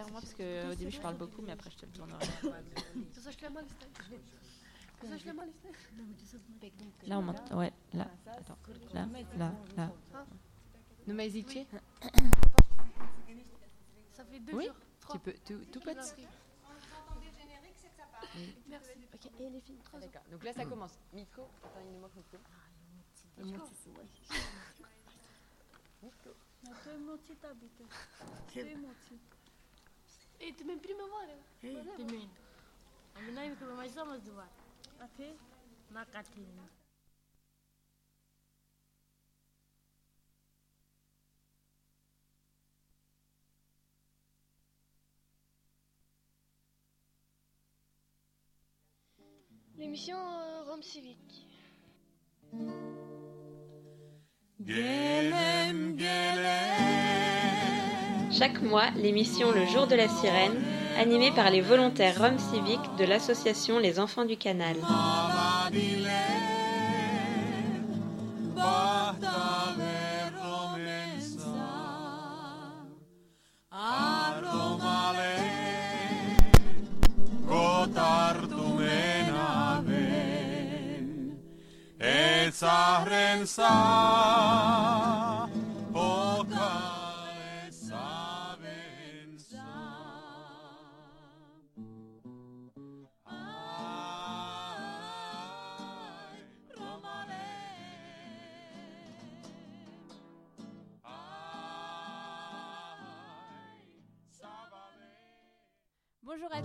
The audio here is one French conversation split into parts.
vers moi parce que au début je parle beaucoup, mais après je te le tournerai. Là on monte. Ouais, là. Attends. Là, là, là. Mai zice? Ça fait deux Oui. jours. Tu peux, tu, tu peux. Merci. Ok. Et les filles. Ah, D'accord. Donc là, ça commence. Miko, attends, il nous manque Miko. primăvară. Timin. Am venit că mai să mă zduva. Ate? Na Catina. L'émission euh, Rome Civique. Chaque mois, l'émission Le Jour de la Sirène, animée par les volontaires Rome Civique de l'association Les Enfants du Canal.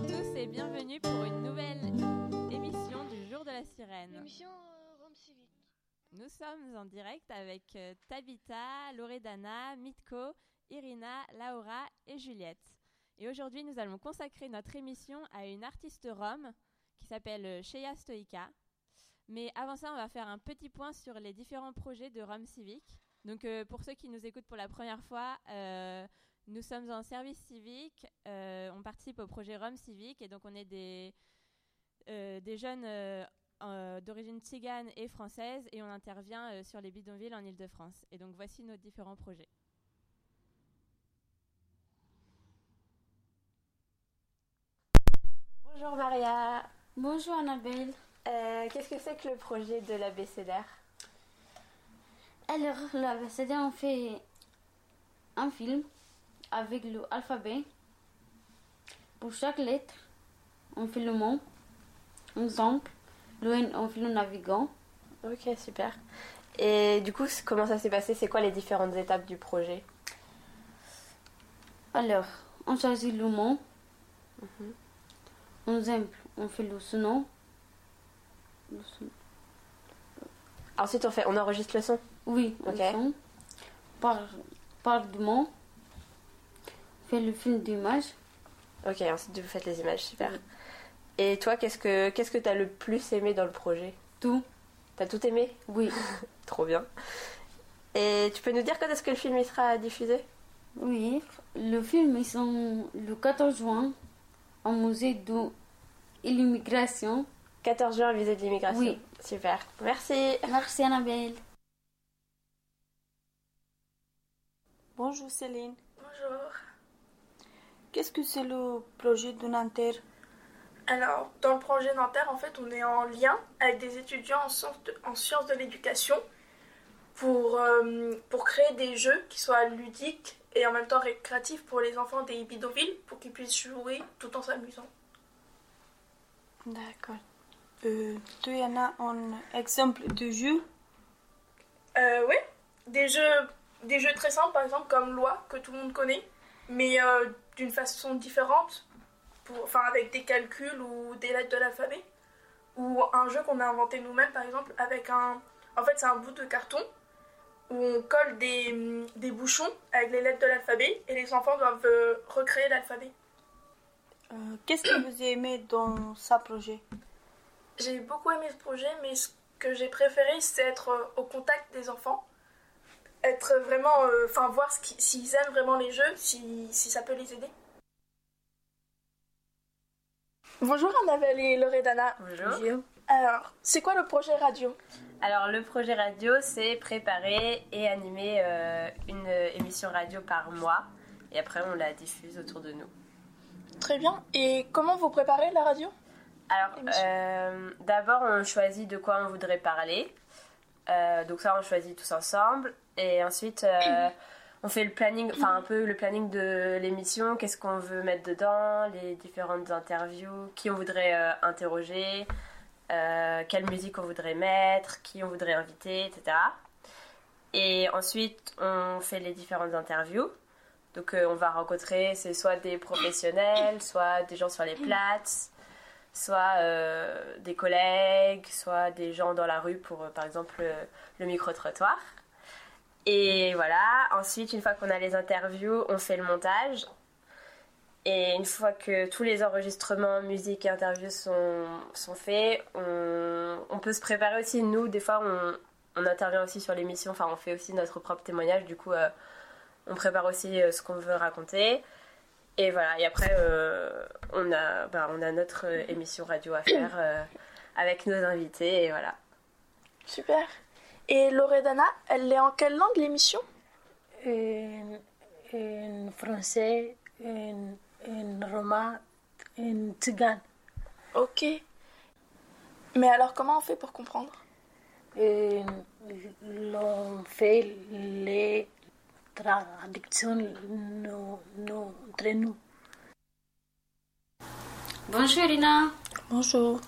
Tous et bienvenue pour une nouvelle émission du Jour de la Sirène. L'émission euh, Rome Civique. Nous sommes en direct avec euh, Tabitha, Loredana, Mitko, Irina, Laura et Juliette. Et aujourd'hui, nous allons consacrer notre émission à une artiste rome qui s'appelle euh, Shea Stoïka. Mais avant ça, on va faire un petit point sur les différents projets de Rome Civique. Donc, euh, pour ceux qui nous écoutent pour la première fois, euh, nous sommes en service civique. euh, on participe au projet Rome Civique et donc on est des, euh, des jeunes euh, euh, d'origine tzigane et française et on intervient euh, sur les bidonvilles en Ile-de-France. Et donc voici nos différents projets. Bonjour Maria. Bonjour Annabelle. Euh, Qu'est-ce que c'est que le projet de l'abécédaire? Alors, c'est on fait un film avec l'alphabet. Pour chaque lettre, on fait le mot. Exemple, le N, on fait le navigant. Ok, super. Et du coup, comment ça s'est passé? C'est quoi les différentes étapes du projet? Alors, on choisit le mot. Exemple, on fait le son. Le son. Ensuite, on, fait, on enregistre le son? Oui, Ok. le son. Par, par du mot. On fait le film d'image. Ok, ensuite vous faites les images, super. Et toi, qu'est-ce que qu'est-ce que t'as le plus aimé dans le projet? Tout. T'as tout aimé? Oui. Trop bien. Et tu peux nous dire quand est-ce que le film il sera diffusé? Oui, le film ils sont le 14 juin au musée de l'immigration. 14 juin, visée de l'immigration. Oui. Super. Merci. Merci Annabelle. Bonjour Céline. Bonjour. Qu'est-ce que c'est le projet de Nanterre? Alors, dans le projet Nanterre, en fait, on est en lien avec des étudiants en sciences de, en sciences de l'éducation pour, euh, pour créer des jeux qui soient ludiques et en même temps récréatifs pour les enfants des bidonvilles pour qu'ils puissent jouer tout en s'amusant. D'accord. Euh, tu en as un exemple de jeu? Euh, oui, des jeux, des jeux très simples, par exemple comme Loi, que tout le monde connaît, mais euh, d'une façon différente, pour, enfin avec des calculs ou des lettres de l'alphabet. Ou un jeu qu'on a inventé nous-mêmes, par exemple, avec un... En fait, c'est un bout de carton où on colle des, des bouchons avec les lettres de l'alphabet et les enfants doivent euh, recréer l'alphabet. Euh, Qu'est-ce que vous avez aimé dans ce projet? J'ai beaucoup aimé ce projet, mais ce que j'ai préféré, c'est être euh, au contact des enfants. Être vraiment. euh, Enfin, voir s'ils aiment vraiment les jeux, si, si ça peut les aider. Bonjour Annabelle et Loredana. Bonjour. Alors, c'est quoi le projet radio? Alors le projet radio, c'est préparer et animer euh, une émission radio par mois. Et après, on la diffuse autour de nous. Très bien. Et comment vous préparez la radio? Alors, euh, d'abord, on choisit de quoi on voudrait parler. Euh, donc ça, on choisit tous ensemble. Et ensuite, euh, on fait le planning, enfin un peu le planning de l'émission. Qu'est-ce qu'on veut mettre dedans, les différentes interviews, qui on voudrait euh, interroger, euh, quelle musique on voudrait mettre, qui on voudrait inviter, etc. Et ensuite, on fait les différentes interviews. Donc on va rencontrer, c'est soit des professionnels, soit des gens sur les plates, soit des collègues, soit des gens dans la rue pour, par exemple, le micro-trottoir. Et voilà, ensuite, une fois qu'on a les interviews, on fait le montage. Et une fois que tous les enregistrements, musique et interviews sont, sont faits, on, on peut se préparer aussi. Nous, des fois, on, on intervient aussi sur l'émission, enfin, on fait aussi notre propre témoignage. Du coup, euh, on prépare aussi euh, ce qu'on veut raconter. Et voilà, et après, euh, on, a, bah, on a notre émission radio à faire avec nos invités, et voilà. Super. Et Loredana, elle est en quelle langue l'émission? En, en français, en, en romain, en tzigane. Ok. Mais alors, comment on fait pour comprendre? L'on fait les traductions entre nous. Bonjour Irina. Bonjour.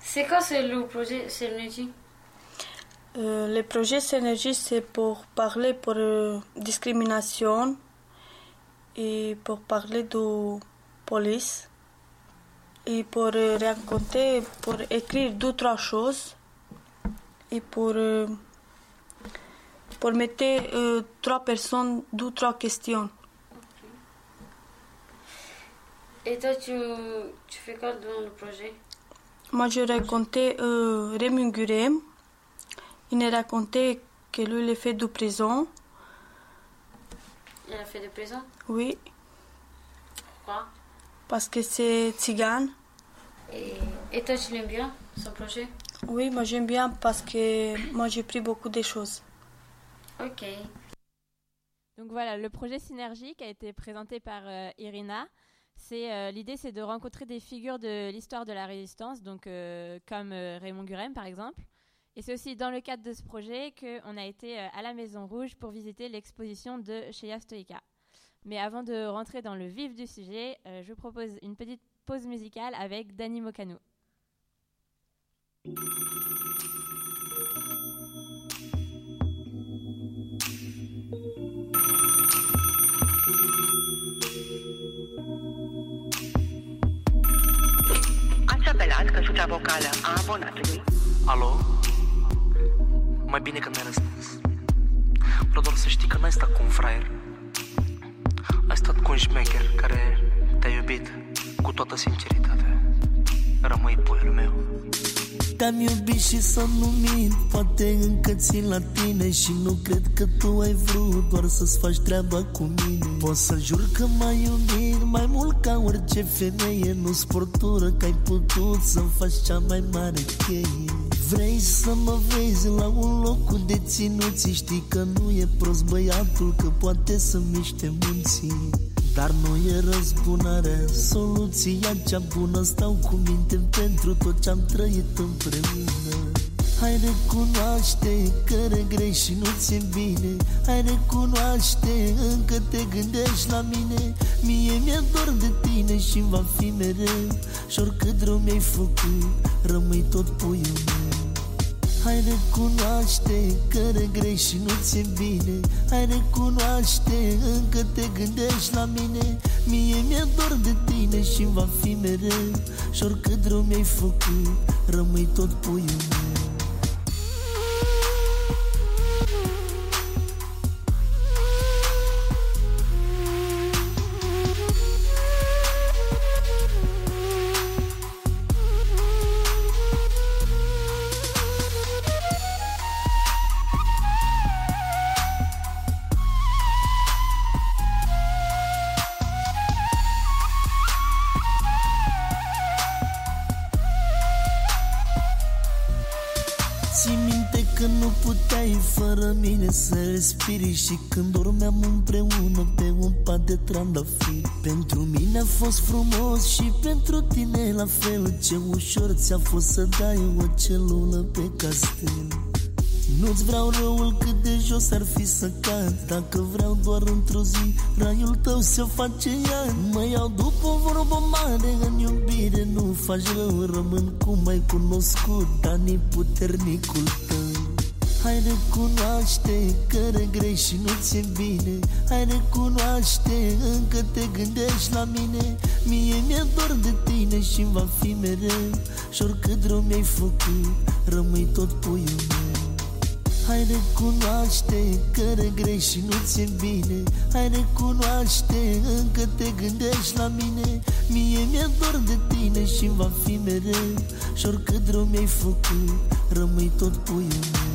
C'est quoi ce le projet Synergy Euh, le projet Synergie, c'est pour parler pour euh, discrimination et pour parler de police et pour euh, raconter, pour écrire deux, trois choses et pour, euh, pour mettre trois personnes, deux, trois questions. Et toi, tu, tu fais quoi dans le projet? Moi, je racontais Rémi Gurem. Il a raconté que lui, il est fait de prison. Il a fait de prison Oui, Pourquoi? Parce que c'est tzigane. et, et toi, tu l'aimes bien, son projet? Oui, moi j'aime bien parce que moi j'ai pris beaucoup de choses. Ok. Donc voilà, le projet Synergique a été présenté par euh, Irina. C'est euh, l'idée, c'est de rencontrer des figures de l'histoire de la résistance, donc euh, comme euh, Raymond Gurem par exemple. Et c'est aussi dans le cadre de ce projet qu'on a été euh, à la Maison Rouge pour visiter l'exposition de Sheya Stoïka. Mais avant de rentrer dans le vif du sujet, euh, je vous propose une petite pause musicale avec Dani Mokano. Ați apelat căsuța vocală a abonatului. Alo? Mai bine că mi-ai răspuns. Vreau doar să știi că n-ai stat cu un fraier. Ai stat cu un șmecher care te-a iubit cu toată sinceritatea. Rămâi puiul meu. Te-am iubit și să nu mint Poate încă țin la tine Și nu cred că tu ai vrut Doar să-ți faci treaba cu mine Pot să jur că m-ai iubit Mai mult ca orice femeie Nu sportură că ai putut Să-mi faci cea mai mare cheie Vrei să mă vezi la un loc cu deținuții? Știi că nu e prost băiatul Că poate să miște munții. Dar nu e răzbunare Soluția cea bună. Stau cu minte pentru tot ce-am trăit împreună. Hai recunoaște că regrești și nu ți-e bine. Hai recunoaște, încă te gândești la mine. Mie mi-e dor de tine și va fi mereu. Și oricât rău mi-ai făcut Rămâi tot puiul meu Hai recunoaște că regrești și nu ți-e bine. Hai recunoaște, încă te gândești la mine. Mie mi-e dor de tine și va fi mereu. Și oricât rău mi-ai făcut, rămâi tot puiul meu puteai fără mine să respiri Și când dormeam împreună pe un pat de trandafiri. Pentru mine a fost frumos și pentru tine la fel. Ce ușor ți-a fost să dai o celulă pe castel. Nu-ți vreau răul cât de jos ar fi să cad. Dacă vreau doar într-o zi Raiul tău se face ea Mă iau după o vorbă mare În iubire nu faci rău. Rămân cum ai cunoscut Dani puternicul tău Hai recunoaște că regrești și nu ți-e bine. Hai recunoaște, încă te gândești la mine. Mie mi-e dor de tine și va fi mereu. Și oricât rău mi-ai făcut Rămâi tot puiul meu. Hai recunoaște că regrești și nu ți-e bine. Hai recunoaște, încă te gândești la mine. Mie mi-e dor de tine și va fi mereu. Și oricât rău mi-ai făcut, rămâi tot puiul meu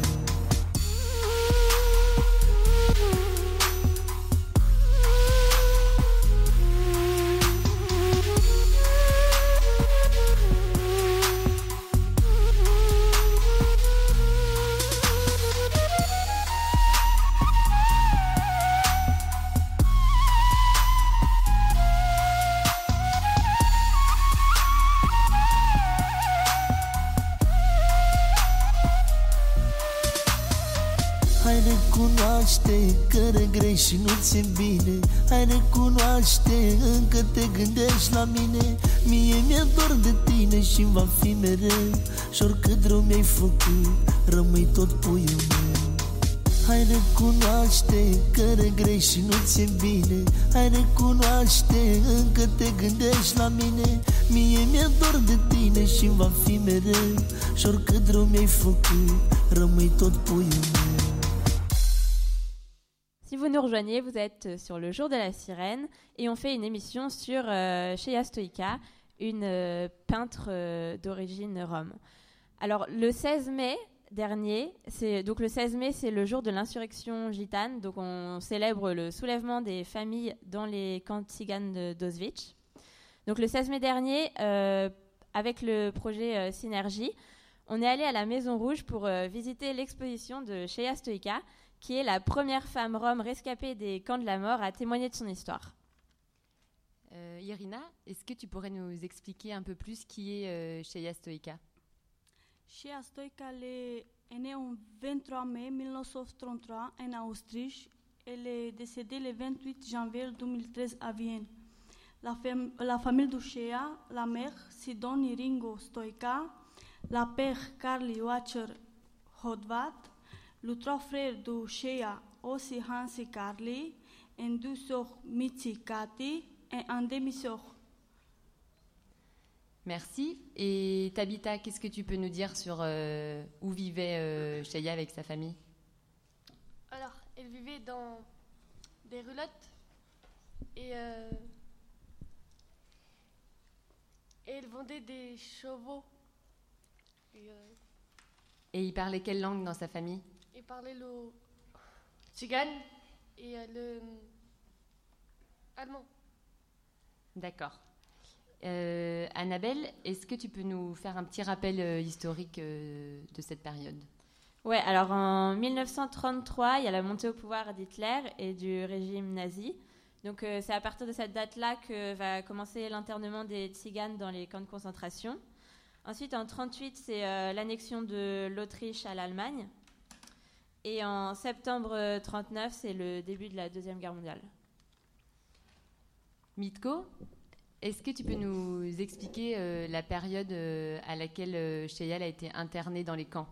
Si vous nous rejoignez, vous êtes sur le jour de la sirène et on fait une émission sur euh, Shea Stoïka, une euh, peintre euh, d'origine rome. Alors le 16 mai dernier, le 16 mai, c'est le jour de l'insurrection gitane, donc on célèbre le soulèvement des familles dans les camps tziganes de- d'Auschwitz. Donc le 16 mai dernier, euh, avec le projet Synergie, on est allé à la Maison Rouge pour visiter l'exposition de Shea Stoïka, qui est la première femme rome rescapée des camps de la mort à témoigner de son histoire. Euh, Irina, est-ce que tu pourrais nous expliquer un peu plus qui est euh, Shea Stoïka Shea Stoica est née le 23 mai 1933 en Autriche. Elle est décédée le 28 janvier 2013 à Vienne. La, fam- la famille de Shea, la mère Sidonie Ringo Stoica, la père Carly Watcher Hodvat, les trois frères de Shea, aussi Hans et Carly, et deux sœurs Mitzi Cathy et un demi-sœur. Merci. Et Tabitha, qu'est-ce que tu peux nous dire sur euh, où vivait euh, Shea avec sa famille? Alors, elle vivait dans des roulottes et, euh, et elle vendait des chevaux. Et, euh, Et il parlait quelle langue dans sa famille? il parlait le tzigane et euh, le allemand. D'accord. Euh, Annabelle, est-ce que tu peux nous faire un petit rappel euh, historique euh, de cette période? Ouais, alors en 1933, il y a la montée au pouvoir d'Hitler et du régime nazi. Donc c'est à partir de cette date-là que va commencer l'internement des tziganes dans les camps de concentration. Ensuite, en 38, c'est l'annexion de l'Autriche à l'Allemagne. Et en septembre 39, c'est le début de la Deuxième Guerre mondiale. Mitko, est-ce que tu peux nous expliquer euh, la période euh, à laquelle euh, Shea a été internée dans les camps?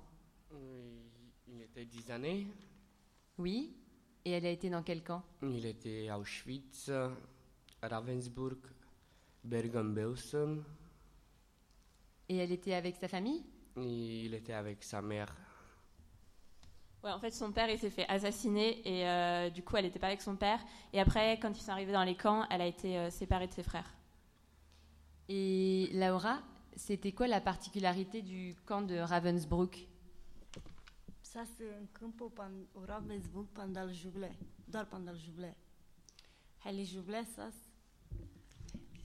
Il était 10 années. Oui. Et elle a été dans quel camp? Il était à Auschwitz, Ravensburg, Bergen-Belsen. Et elle était avec sa famille? Il était avec sa mère. Ouais, en fait, son père, il s'est fait assassiner et euh, du coup, elle n'était pas avec son père. Et après, quand ils sont arrivés dans les camps, elle a été euh, séparée de ses frères. Et Laura, c'était quoi la particularité du camp de Ravensbrück? Ça se întâmplă pan- au Ravensburg pendant le jubilé, pendant le jubilé. Et le jubilé, ça,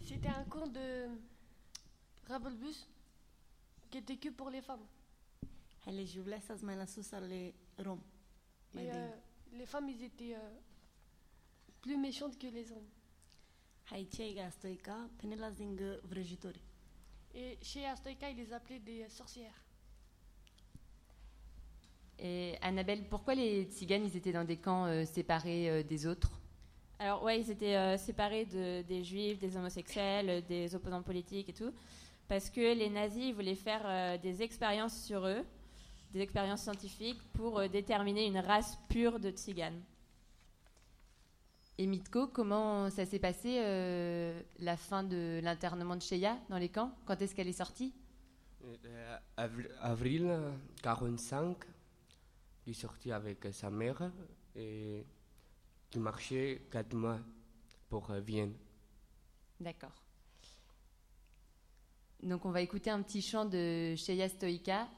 C'était un camp de Rabelbus qui était que pour les femmes. Ça se met la sauce à Et euh, les femmes, ils étaient euh, plus méchantes que les hommes. Gastoica, vrăjitori. Et chez Astoïka, ils les appelaient des sorcières. Et Annabelle, pourquoi les tziganes, ils étaient dans des camps euh, séparés euh, des autres? Alors ouais, ils étaient euh, séparés de- des juifs, des homosexuels, des opposants politiques et tout, parce que les nazis ils voulaient faire euh, des expériences sur eux, des expériences scientifiques pour euh, déterminer une race pure de tziganes. Et Mitko, comment ça s'est passé euh, la fin de l'internement de Sheya dans les camps? Quand est-ce qu'elle est sortie? Euh, avri- avril 45, il est sorti avec sa mère et il marchait quatre mois pour Vienne. D'accord. Donc on va écouter un petit chant de Sheya Stoïka.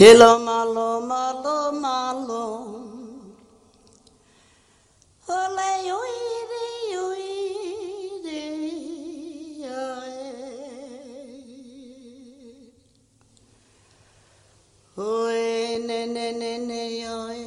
Hello, malo, malo, malo. Ole, oi, de, oi. Oi, ne, ne, ne, ne, ae.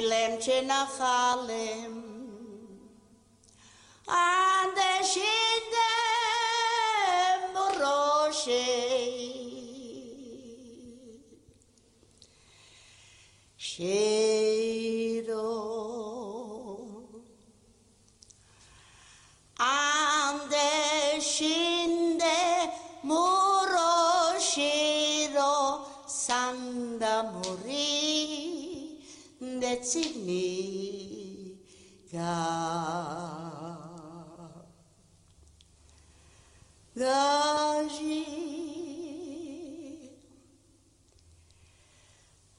lem tshen and der shinde muroshe she Tsinika Gaji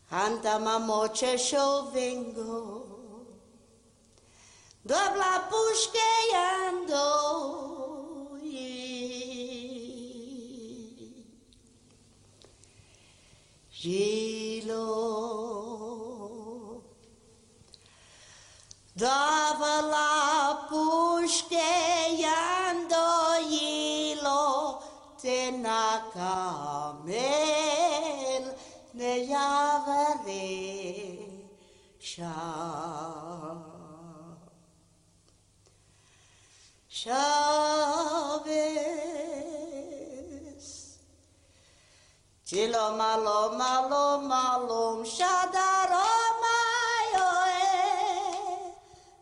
Anta mamoche vengo, Dobla pusqueando Gilo. Dava la pușcheando ilo tenakamel ne yavere sha. Shabbos Chilo malo malo malom shadarom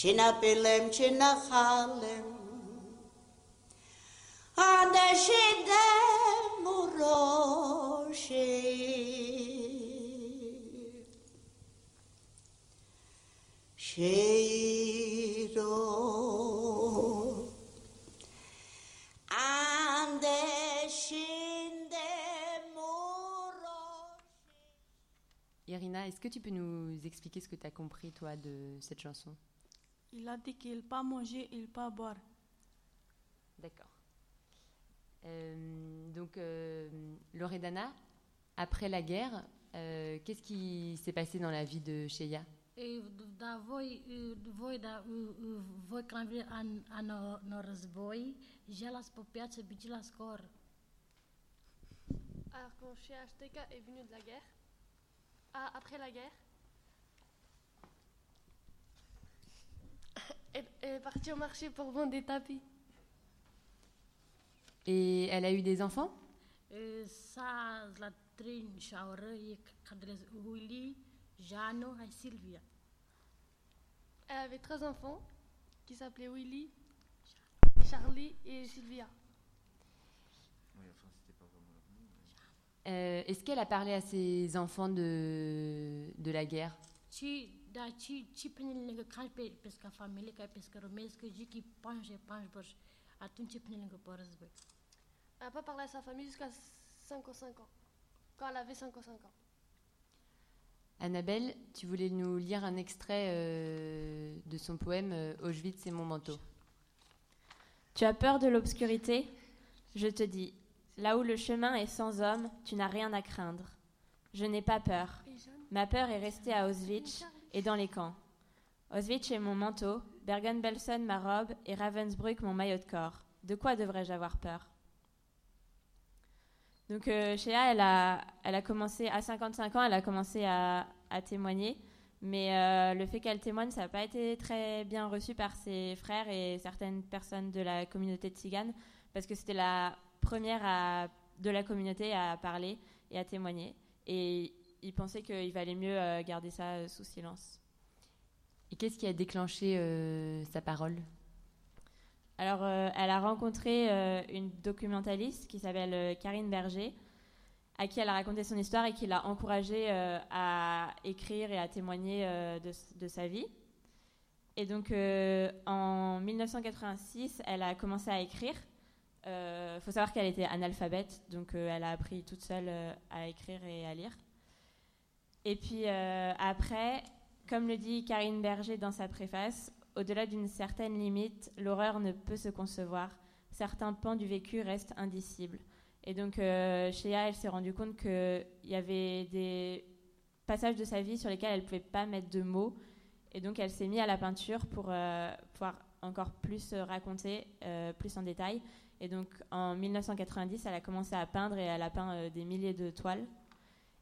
China pilem, china halem. Anda shidem uroshi. Shiro. Irina, est-ce que tu peux nous expliquer ce que tu as compris, toi, de cette chanson? Il a dit qu'il pas manger, il pas boire. D'accord. Euh, donc, euh, Loredana, après la guerre, euh, qu'est-ce qui s'est passé dans la vie de Sheya? Alors quand Shea Ashteka est venu de la guerre, ah, après la guerre, elle, elle est partie au marché pour vendre des tapis. Et elle a eu des enfants? E, Sa la Jano et Sylvia. Elle avait trois enfants qui s'appelaient Willy, Charlie et Sylvia. Euh, Est-ce qu'elle a parlé à ses enfants de, de la guerre? Da ci ci prin lângă can pe pesca familie ca pesca romesc ji ki pange pange băș. Atunci prin lângă pe război. Elle n'a pas parlé à sa famille jusqu'à 5 ou 5 ans. Quand elle avait 5 ou 5 ans. Annabelle, tu voulais nous lire un extrait euh, de son poème euh, Auschwitz et mon manteau. Tu as peur de l'obscurité? Je te dis, là où le chemin est sans homme, tu n'as rien à craindre. Je n'ai pas peur. Ma peur est restée à Auschwitz et dans les camps. Auschwitz est mon manteau, Bergen-Belsen ma robe et Ravensbrück mon maillot de corps. De quoi devrais-je avoir peur? Donc euh, Shea, elle a, elle a commencé à 55 ans, elle a commencé à, à témoigner, mais euh, le fait qu'elle témoigne, ça n'a pas été très bien reçu par ses frères et certaines personnes de la communauté de Tzigane, parce que c'était la première à- de la communauté à parler et à témoigner, ils pensaient qu'il valait mieux euh, garder ça euh, sous silence. Et qu'est-ce qui a déclenché euh, sa parole? Alors, euh, elle a rencontré euh, une documentaliste qui s'appelle Karine Berger, à qui elle a raconté son histoire et qui l'a encouragée à écrire et à témoigner de, de sa vie. Et donc, en 1986, elle a commencé à écrire. Il faut savoir qu'elle était analphabète, donc elle a appris toute seule à écrire et à lire. Et puis euh, après, comme le dit Karine Berger dans sa préface, au-delà d'une certaine limite, l'horreur ne peut se concevoir. Certains pans du vécu restent indicibles. Et donc, euh, Shea, elle s'est rendue compte qu'il y avait des passages de sa vie sur lesquels elle ne pouvait pas mettre de mots. Et donc, elle s'est mise à la peinture pour euh, pouvoir encore plus euh, raconter, plus en détail. Et donc, en 1990, elle a commencé à peindre et elle a peint des milliers de toiles.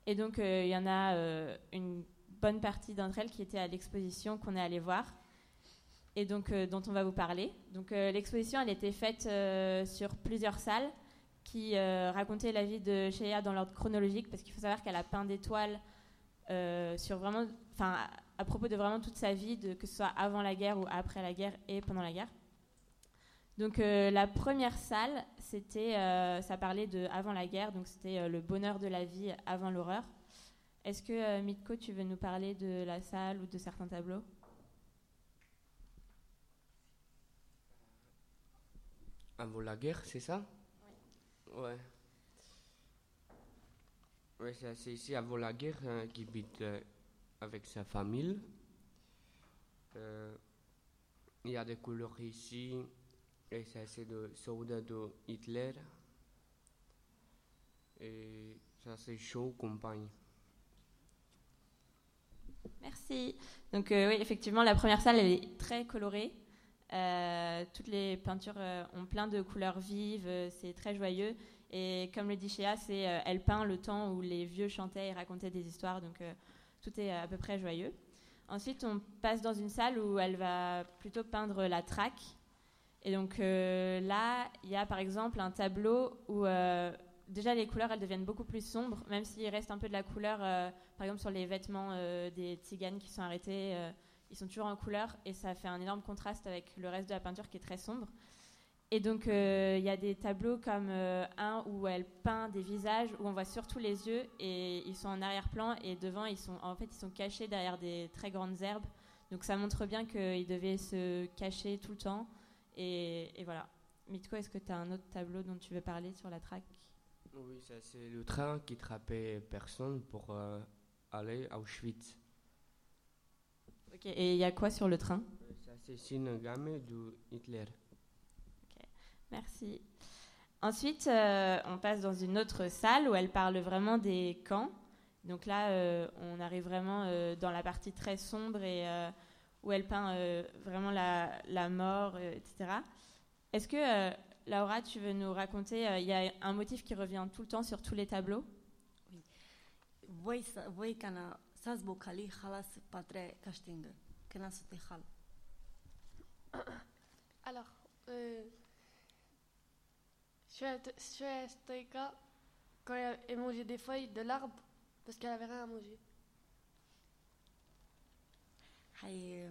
Et donc, euh, il y en a euh, une bonne partie d'entre elles qui étaient à l'exposition qu'on est allé voir et donc euh, dont on va vous parler. Donc, l'exposition, elle était faite sur plusieurs salles qui racontaient la vie de Shea dans l'ordre chronologique, parce qu'il faut savoir qu'elle a peint des toiles sur vraiment, à, propos de vraiment toute sa vie, que ce soit avant la guerre ou après la guerre et pendant la guerre. Donc euh, la première salle, c'était, euh, ça parlait de avant la guerre, donc c'était euh, le bonheur de la vie avant l'horreur. Est-ce que Mitko, tu veux nous parler de la salle ou de certains tableaux? Avant la guerre, c'est ça? Oui. Ouais. Ouais, c'est c'est ici avant la guerre hein, qui habite avec sa famille. Il y a des couleurs ici, et ça c'est de soldats de Hitler. Et ça c'est chaud, compagne. Merci. Donc euh, oui, effectivement, la première salle, elle est très colorée. Euh, toutes les peintures euh, ont plein de couleurs vives, c'est très joyeux. Et comme le dit Shea, c'est, elle peint le temps où les vieux chantaient et racontaient des histoires. Donc tout est à peu près joyeux. Ensuite, on passe dans une salle où elle va plutôt peindre la traque. Et donc euh, là, il y a par exemple un tableau où euh, déjà les couleurs elles deviennent beaucoup plus sombres, même s'il reste un peu de la couleur, euh, par exemple sur les vêtements des tziganes qui sont arrêtés, ils sont toujours en couleur et ça fait un énorme contraste avec le reste de la peinture qui est très sombre. Et donc il y a des tableaux comme un où elle peint des visages où on voit surtout les yeux et ils sont en arrière-plan et devant ils sont en fait ils sont cachés derrière des très grandes herbes. Donc ça montre bien qu'ils devaient se cacher tout le temps. Et, et voilà. Mitko, est-ce que tu as un autre tableau dont tu veux parler sur la traque? Oui, ça c'est le train qui trappait personne pour euh, aller à Auschwitz. Ok, et il y a quoi sur le train? Ça c'est une gamme de Hitler. Merci. Ensuite, euh, on passe dans une autre salle où elle parle vraiment des camps. Donc là, euh, on arrive vraiment euh, dans la partie très sombre et où elle peint euh, vraiment la, la mort, euh, etc. Est-ce que, euh, Laura, tu veux nous raconter, euh, il y a un motif qui revient tout le temps sur tous les tableaux? Hal. Alors, je suis quand elle elle mangeait des feuilles de l'arbre parce qu'elle avait rien à manger. Hai...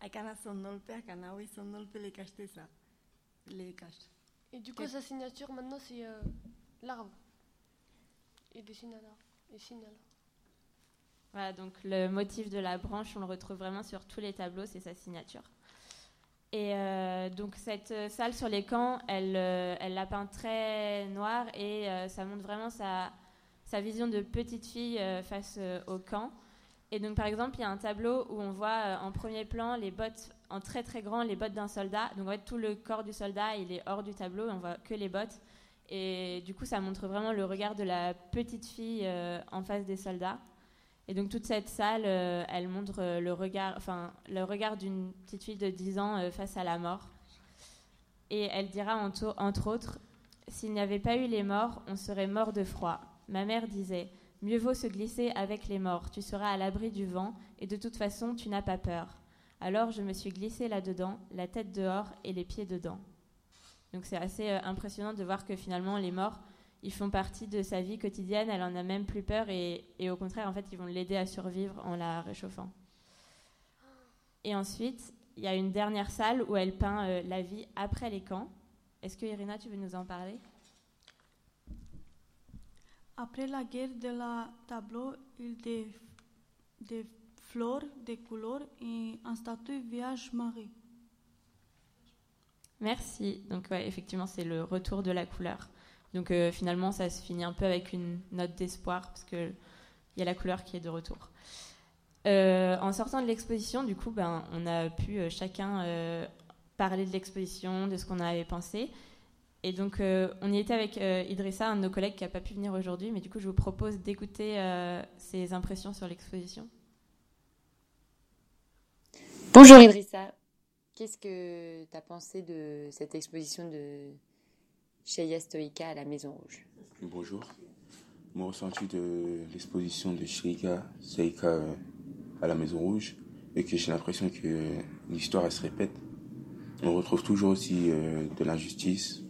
Ai ca na somnol pe ca na ui somnol pe le caștesa. Le caști. Et du coup, sa signature maintenant, c'est euh, l'arbre. Il dessine à l'arbre. Il signe à l'arbre. Voilà, donc le motif de la branche, on le retrouve vraiment sur tous les tableaux, c'est sa signature. Et euh, donc cette euh, salle sur les camps, elle, euh, elle l'a peint très noir et euh, ça montre vraiment sa, sa vision de petite fille euh, face euh, au camp. Et donc par exemple, il y a un tableau où on voit euh, en premier plan les bottes en très très grand, les bottes d'un soldat. Donc en fait, tout le corps du soldat, il est hors du tableau et on voit que les bottes. Et du coup, ça montre vraiment le regard de la petite fille en face des soldats. Et donc toute cette salle, elle montre le regard, enfin le regard d'une petite fille de 10 ans face à la mort. Et elle dira entre autres, s'il n'y avait pas eu les morts, on serait mort de froid. Ma mère disait, mieux vaut se glisser avec les morts, tu seras à l'abri du vent et de toute façon tu n'as pas peur. Alors je me suis glissée là-dedans, la tête dehors et les pieds dedans. Donc c'est assez euh, impressionnant de voir que finalement les morts, ils font partie de sa vie quotidienne, elle en a même plus peur et, au contraire, en fait, ils vont l'aider à survivre en la réchauffant. Et ensuite, il y a une dernière salle où elle peint euh, la vie après les camps. Est-ce que Irina, tu veux nous en parler? Après la guerre de la tableau, il des, des fleurs, des couleurs et un statut Vierge Marie. Merci. Donc effectivement, c'est le retour de la couleur. Donc euh, finalement, ça se finit un peu avec une note d'espoir parce que il y a la couleur qui est de retour. Euh, en sortant de l'exposition, du coup, ben, on a pu euh, chacun parler de l'exposition, de ce qu'on avait pensé. Et donc, euh, on y était avec euh, Idrissa, un de nos collègues qui n'a pas pu venir aujourd'hui, mais du coup, je vous propose d'écouter euh, ses impressions sur l'exposition. Bonjour Idrissa, qu'est-ce que tu as pensé de cette exposition de Sheya Stoïka à la Maison Rouge? Bonjour. Mon ressenti de l'exposition de Seika euh, à la Maison Rouge est que j'ai l'impression que l'histoire elle se répète. On retrouve toujours aussi euh, de l'injustice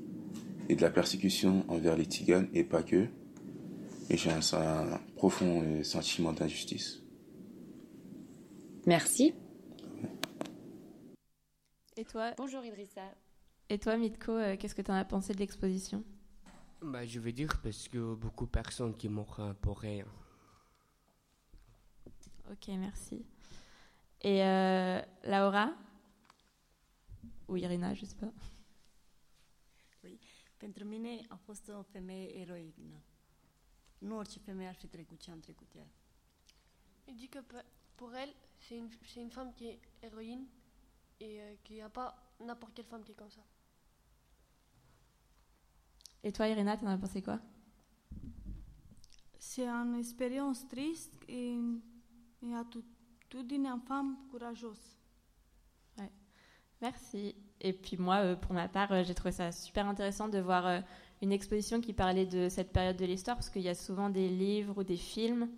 et de la persécution envers les Tiganes et pas que. Et j'ai un, un profond euh, sentiment d'injustice. Merci. Et toi Bonjour Idrissa. Et toi, Mitko, euh, qu'est-ce que tu en as pensé de l'exposition? Bah, je vais dire parce que beaucoup de personnes qui mourent pour rien. Ok, merci. Et euh, Laura? Ou Irina, je sais pas. Pentru mine a fost o femeie eroină. Nu orice femeie ar fi trecut ce am trecut ea. Il dit que pour elle, c'est une, c'est une femme qui est héroïne et euh, qu'il n'y a pas n'importe quelle femme qui est comme ça. Et toi, Irina, t'en as pensé quoi? C'est une expérience triste et une attitudine en femme courageuse. Ouais. Merci. Et puis moi, euh, pour ma part, euh, j'ai trouvé ça super intéressant de voir euh, une exposition qui parlait de cette période de l'histoire, parce qu'il y a souvent des livres ou des films,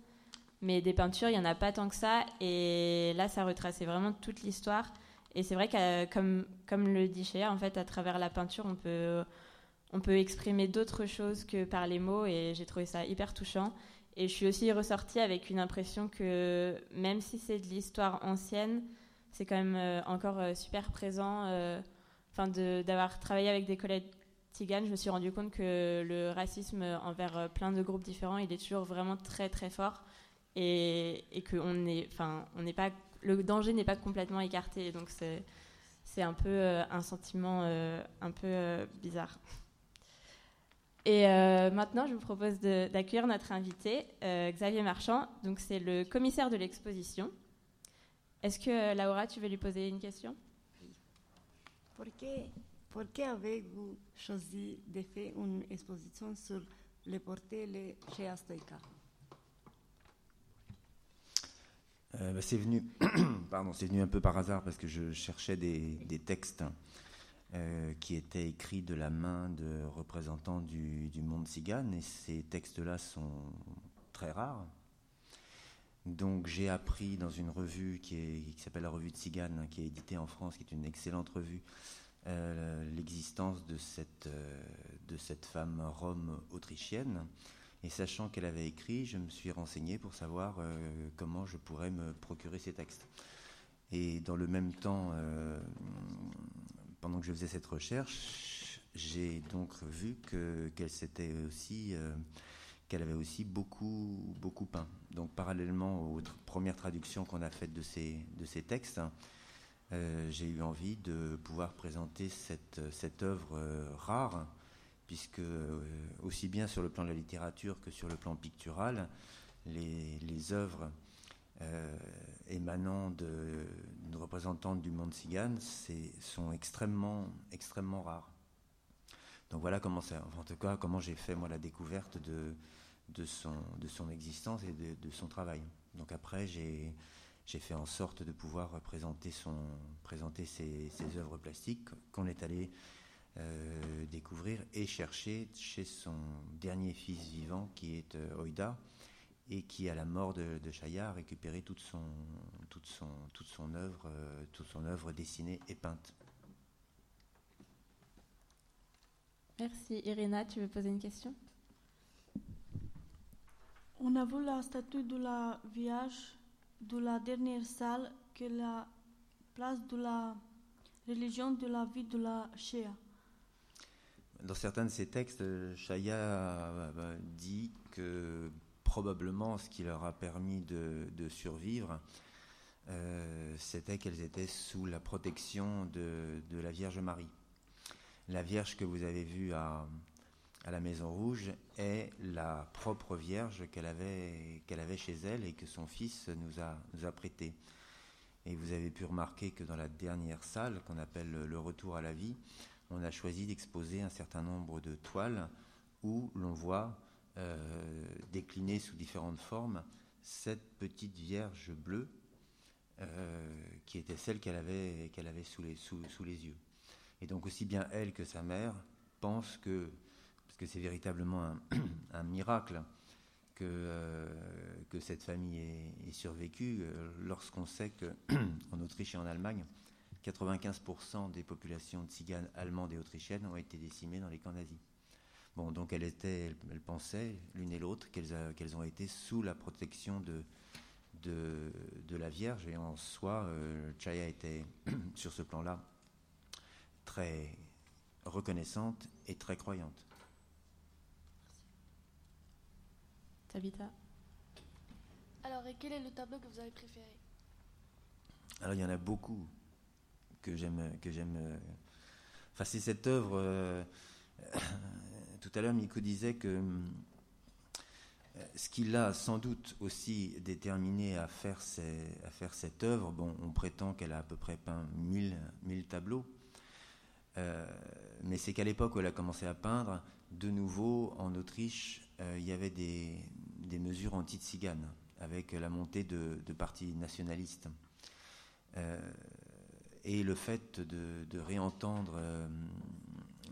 mais des peintures, il n'y en a pas tant que ça. Et là, ça retraçait vraiment toute l'histoire. Et c'est vrai que, comme, comme le dit Chéa, en fait, à travers la peinture, on peut, on peut exprimer d'autres choses que par les mots, et j'ai trouvé ça hyper touchant. Et je suis aussi ressortie avec une impression que même si c'est de l'histoire ancienne, c'est quand même encore super présent. Enfin, d'avoir travaillé avec des collègues tziganes, je me suis rendu compte que le racisme envers euh, plein de groupes différents, il est toujours vraiment très très fort et, et que enfin, on n'est pas, le danger n'est pas complètement écarté. Donc c'est c'est un peu euh, un sentiment euh, un peu bizarre. Et maintenant, je vous propose d'accueillir notre invité, Xavier Marchand. Donc, c'est le commissaire de l'exposition. Est-ce que, Laura, tu veux lui poser une question? Pourquoi, avez-vous choisi de faire une exposition sur le portrait de chez Astoïka Euh, bah, c'est venu, venu un peu par hasard parce que je cherchais des, des textes euh, qui étaient écrits de la main de représentants du, du monde cigane et ces textes-là sont très rares. Donc j'ai appris dans une revue qui, s'appelle la Revue de Cigane, qui est éditée en France, qui est une excellente revue, euh, l'existence de cette, euh, de cette femme rome autrichienne. Et sachant qu'elle avait écrit, je me suis renseigné pour savoir euh, comment je pourrais me procurer ces textes. Et dans le même temps, pendant que je faisais cette recherche, j'ai donc vu que qu'elle s'était aussi qu'elle avait aussi beaucoup beaucoup peint. Donc parallèlement aux premières traductions qu'on a faites de ces de ces textes, euh, j'ai eu envie de pouvoir présenter cette cette œuvre euh, rare puisque euh, aussi bien sur le plan de la littérature que sur le plan pictural, les, les œuvres émanant d'une représentante du monde cigane sont extrêmement, extrêmement rares. Donc voilà comment ça, en tout cas, comment j'ai fait moi la découverte de, de, son, de son existence et de, de son travail. Donc après, j'ai fait en sorte de pouvoir présenter, son, présenter ses, œuvres plastiques qu'on est allé euh, découvrir et chercher chez son dernier fils vivant qui est euh, Oïda et qui à la mort de, de Chaya a récupéré toute son, toute son, toute son œuvre, euh, toute son œuvre dessinée et peinte. Merci. Irina, tu veux poser une question? On a vu la statue de la Vierge de la dernière salle que la place de la religion de la vie de la Shia. Dans certains de ses textes, euh, Chaya euh, dit que probablement ce qui leur a permis de, survivre, euh, c'était qu'elles étaient sous la protection de la Vierge Marie. La Vierge que vous avez vue à, à la Maison Rouge est la propre Vierge qu'elle avait, avait chez elle et que son fils nous a, nous a prêtée. Et vous avez pu remarquer que dans la dernière salle, qu'on appelle le retour à la vie, on a choisi d'exposer un certain nombre de toiles où l'on voit euh, décliner sous différentes formes cette petite Vierge bleue euh, qui était celle qu'elle avait, qu'elle avait sous, les, sous, sous les yeux. Et donc aussi bien elle que sa mère pensent que, que c'est véritablement un, miracle que, euh, que cette famille ait, survécu, euh, lorsqu'on sait qu'en Autriche et en Allemagne, 95% des populations tziganes allemandes et autrichiennes ont été décimées dans les camps nazis. Bon, donc elles, étaient, pensaient, l'une et l'autre, qu'elles, ont été sous la protection de, de, de la Vierge, et en soi, euh, Chaya était, sur ce plan-là, très reconnaissante et très croyante. Tabitha Alors, et quel est le tableau que vous avez préféré? Alors il y en a beaucoup que j'aime, que j'aime. euh, Enfin, c'est cette œuvre. euh, Tout à l'heure, Miko disait que hum, euh, ce qui l'a sans doute aussi déterminé à faire, ces- à faire cette œuvre, bon, on prétend qu'elle a à peu près peint 1000, 1000 tableaux, euh, mais c'est qu'à l'époque où elle a commencé à peindre, de nouveau, en Autriche, euh, il y avait des, mesures anti-tziganes, avec la montée de, partis nationalistes. Euh, et le fait de, réentendre euh,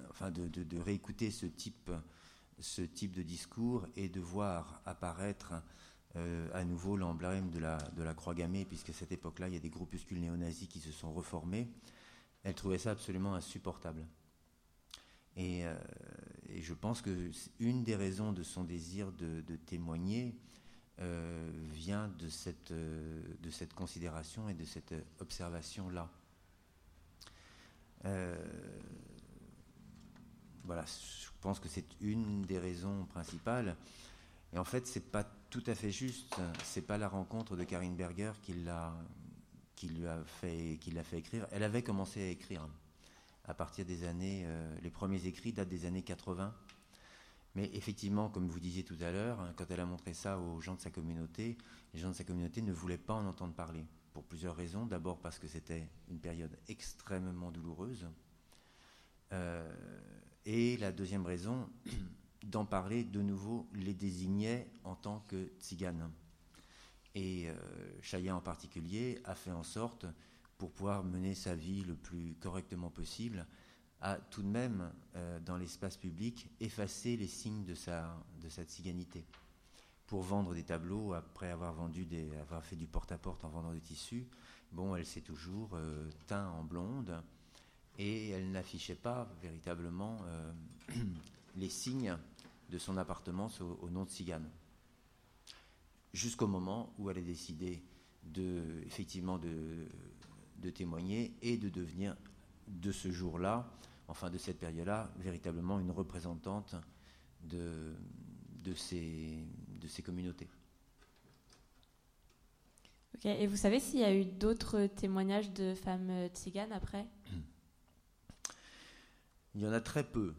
enfin de, réécouter ce type, de discours et de voir apparaître à nouveau l'emblème de la, croix gammée, puisqu'à cette époque-là, il y a des groupuscules néo-nazis qui se sont reformés. Elle trouvait ça absolument insupportable. Et, et je pense que une des raisons de son désir de, témoigner euh, vient de cette, euh, de cette considération et de cette observation-là. Euh, voilà, je pense que c'est une des raisons principales. Et en fait, c'est pas tout à fait juste. C'est pas la rencontre de Karine Berger qui lui a qui l'a fait écrire. Elle avait commencé à écrire à partir des années, euh, les premiers écrits datent des années 80. Mais effectivement, comme vous disiez tout à l'heure, hein, quand elle a montré ça aux gens de sa communauté, les gens de sa communauté ne voulaient pas en entendre parler. Pour plusieurs raisons. D'abord parce que c'était une période extrêmement douloureuse. Euh, et la deuxième raison, d'en parler de nouveau les désignait en tant que tziganes. Et euh, Chaya en particulier a fait en sorte, pour pouvoir mener sa vie le plus correctement possible, à tout de même, euh, dans l'espace public, effacer les signes de sa, de sa. Pour vendre des tableaux, après avoir, vendu avoir fait du porte-à-porte en vendant des tissus, bon, elle s'est toujours euh, teint en blonde et elle n'affichait pas véritablement euh, les signes de son appartement au, au nom de Cigane. Jusqu'au moment où elle a décidé de, effectivement de, de témoigner et de devenir, de ce jour-là, enfin de cette période-là, véritablement une représentante de, de, ces, de ces communautés. Ok, et vous savez s'il y a eu d'autres témoignages de femmes tziganes après Il y en a très peu.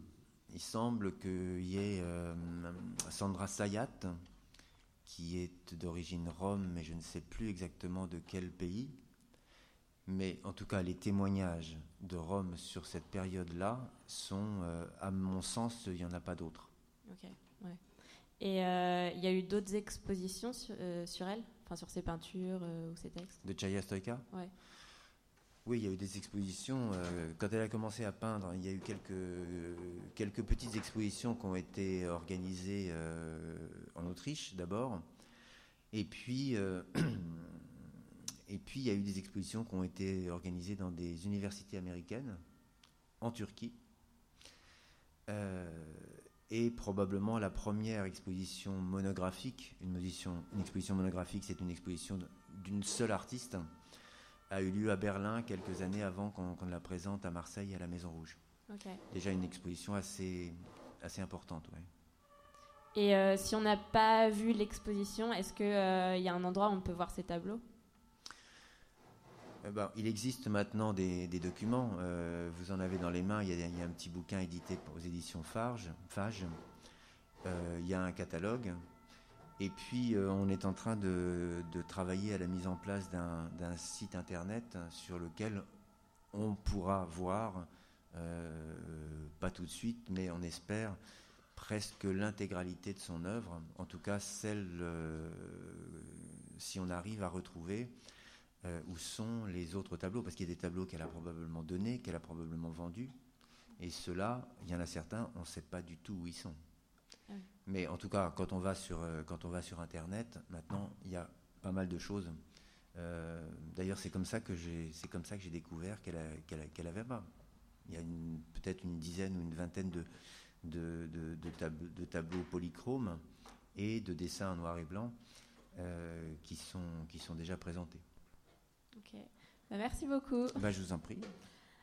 Il semble qu'il y ait euh, Sandra Sayat, qui est d'origine rome, mais je ne sais plus exactement de quel pays. Mais en tout cas, les témoignages de Rome sur cette période-là sont, euh, à mon sens, il n'y en a pas d'autres. Ok, ouais. Et euh, il y a eu d'autres expositions sur, euh, sur elle, enfin sur ses peintures ou ses textes? De Chaya Stoïka Ouais. Oui, il y a eu des expositions. quand elle a commencé à peindre, il y a eu quelques, quelques petites expositions qui ont été organisées en Autriche d'abord. Et puis, et puis, il y a eu des expositions qui ont été organisées dans des universités américaines, en Turquie. Euh, et probablement la première exposition monographique, une, exposition, une exposition monographique, c'est une exposition d'une seule artiste, a eu lieu à Berlin quelques années avant qu'on la présente à Marseille à la Maison Rouge. Déjà une exposition assez, assez importante. Ouais. Et euh, si on n'a pas vu l'exposition, est-ce qu'il y a un endroit où on peut voir ces tableaux? Eh ben, il existe maintenant des, documents. Euh, vous en avez dans les mains. Il y, a, un petit bouquin édité aux éditions Farge, Fage. Euh, il y a un catalogue. Et puis, euh, on est en train de, travailler à la mise en place d'un site internet sur lequel on pourra voir, pas tout de suite, mais on espère presque l'intégralité de son œuvre. En tout cas, celle, si on arrive à retrouver euh, où sont les autres tableaux, parce qu'il y a des tableaux qu'elle a probablement donnés, qu'elle a probablement vendus, et ceux-là, il y en a certains, on ne sait pas du tout où ils sont. Ah oui. Mais en tout cas, quand on va sur, euh, quand on va sur Internet, maintenant, il y a pas mal de choses. Euh, D'ailleurs, c'est comme ça que j'ai, c'est comme ça que j'ai découvert qu'elle avait pas. Il y a peut-être une dizaine ou une vingtaine de, de, de, de tab- de tableaux polychromes et de dessins en noir et blanc euh, qui, sont, qui sont déjà présentés. Ok. Bah, merci beaucoup. Bah, je vous en prie.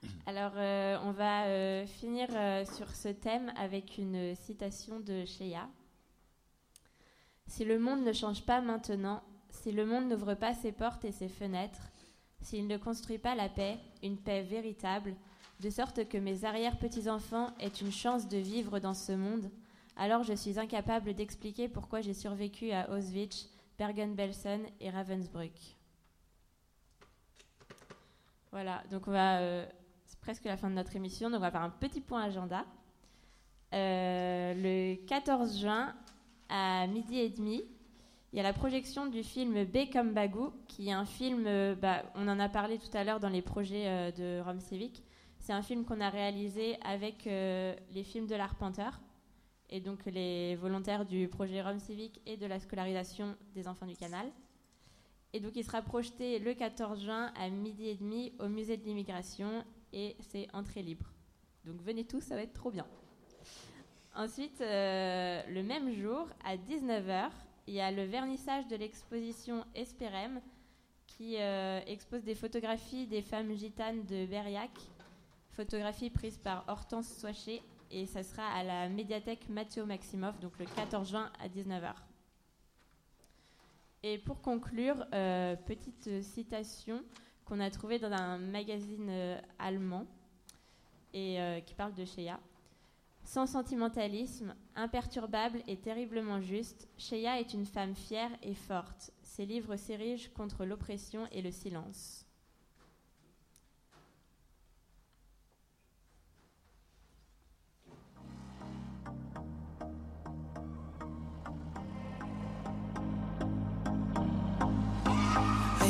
Alors, euh, on va euh, finir euh, sur ce thème avec une citation de Shea. Si le monde ne change pas maintenant, si le monde n'ouvre pas ses portes et ses fenêtres, s'il ne construit pas la paix, une paix véritable, de sorte que mes arrière-petits-enfants aient une chance de vivre dans ce monde, alors je suis incapable d'expliquer pourquoi j'ai survécu à Auschwitz, Bergen-Belsen et Ravensbrück. Voilà, donc on va. euh, c'est presque la fin de notre émission, donc on va faire un petit point agenda. Euh, le 14 juin, à midi et demi, il y a la projection du film B comme Bagou, qui est un film, euh, bah, on en a parlé tout à l'heure dans les projets de Rome Civic. C'est un film qu'on a réalisé avec les films de l'Arpenteur et donc les volontaires du projet Rome Civique et de la scolarisation des enfants du canal. Et donc il sera projeté le 14 juin à midi et demi au musée de l'immigration et c'est entrée libre. Donc venez tous, ça va être trop bien. Ensuite, euh, le même jour, à 19h, il y a le vernissage de l'exposition Esperem qui euh, expose des photographies des femmes gitanes de Berriac, photographies prises par Hortense Soichet et ça sera à la médiathèque Mathieu Maximov, donc le 14 juin à 19h. Et pour conclure, euh, petite citation qu'on a trouvée dans un magazine euh, allemand et euh, qui parle de Shea. Sans sentimentalisme, imperturbable et terriblement juste, Shea est une femme fière et forte. Ses livres s'érigent contre l'oppression et le silence.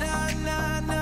na na na.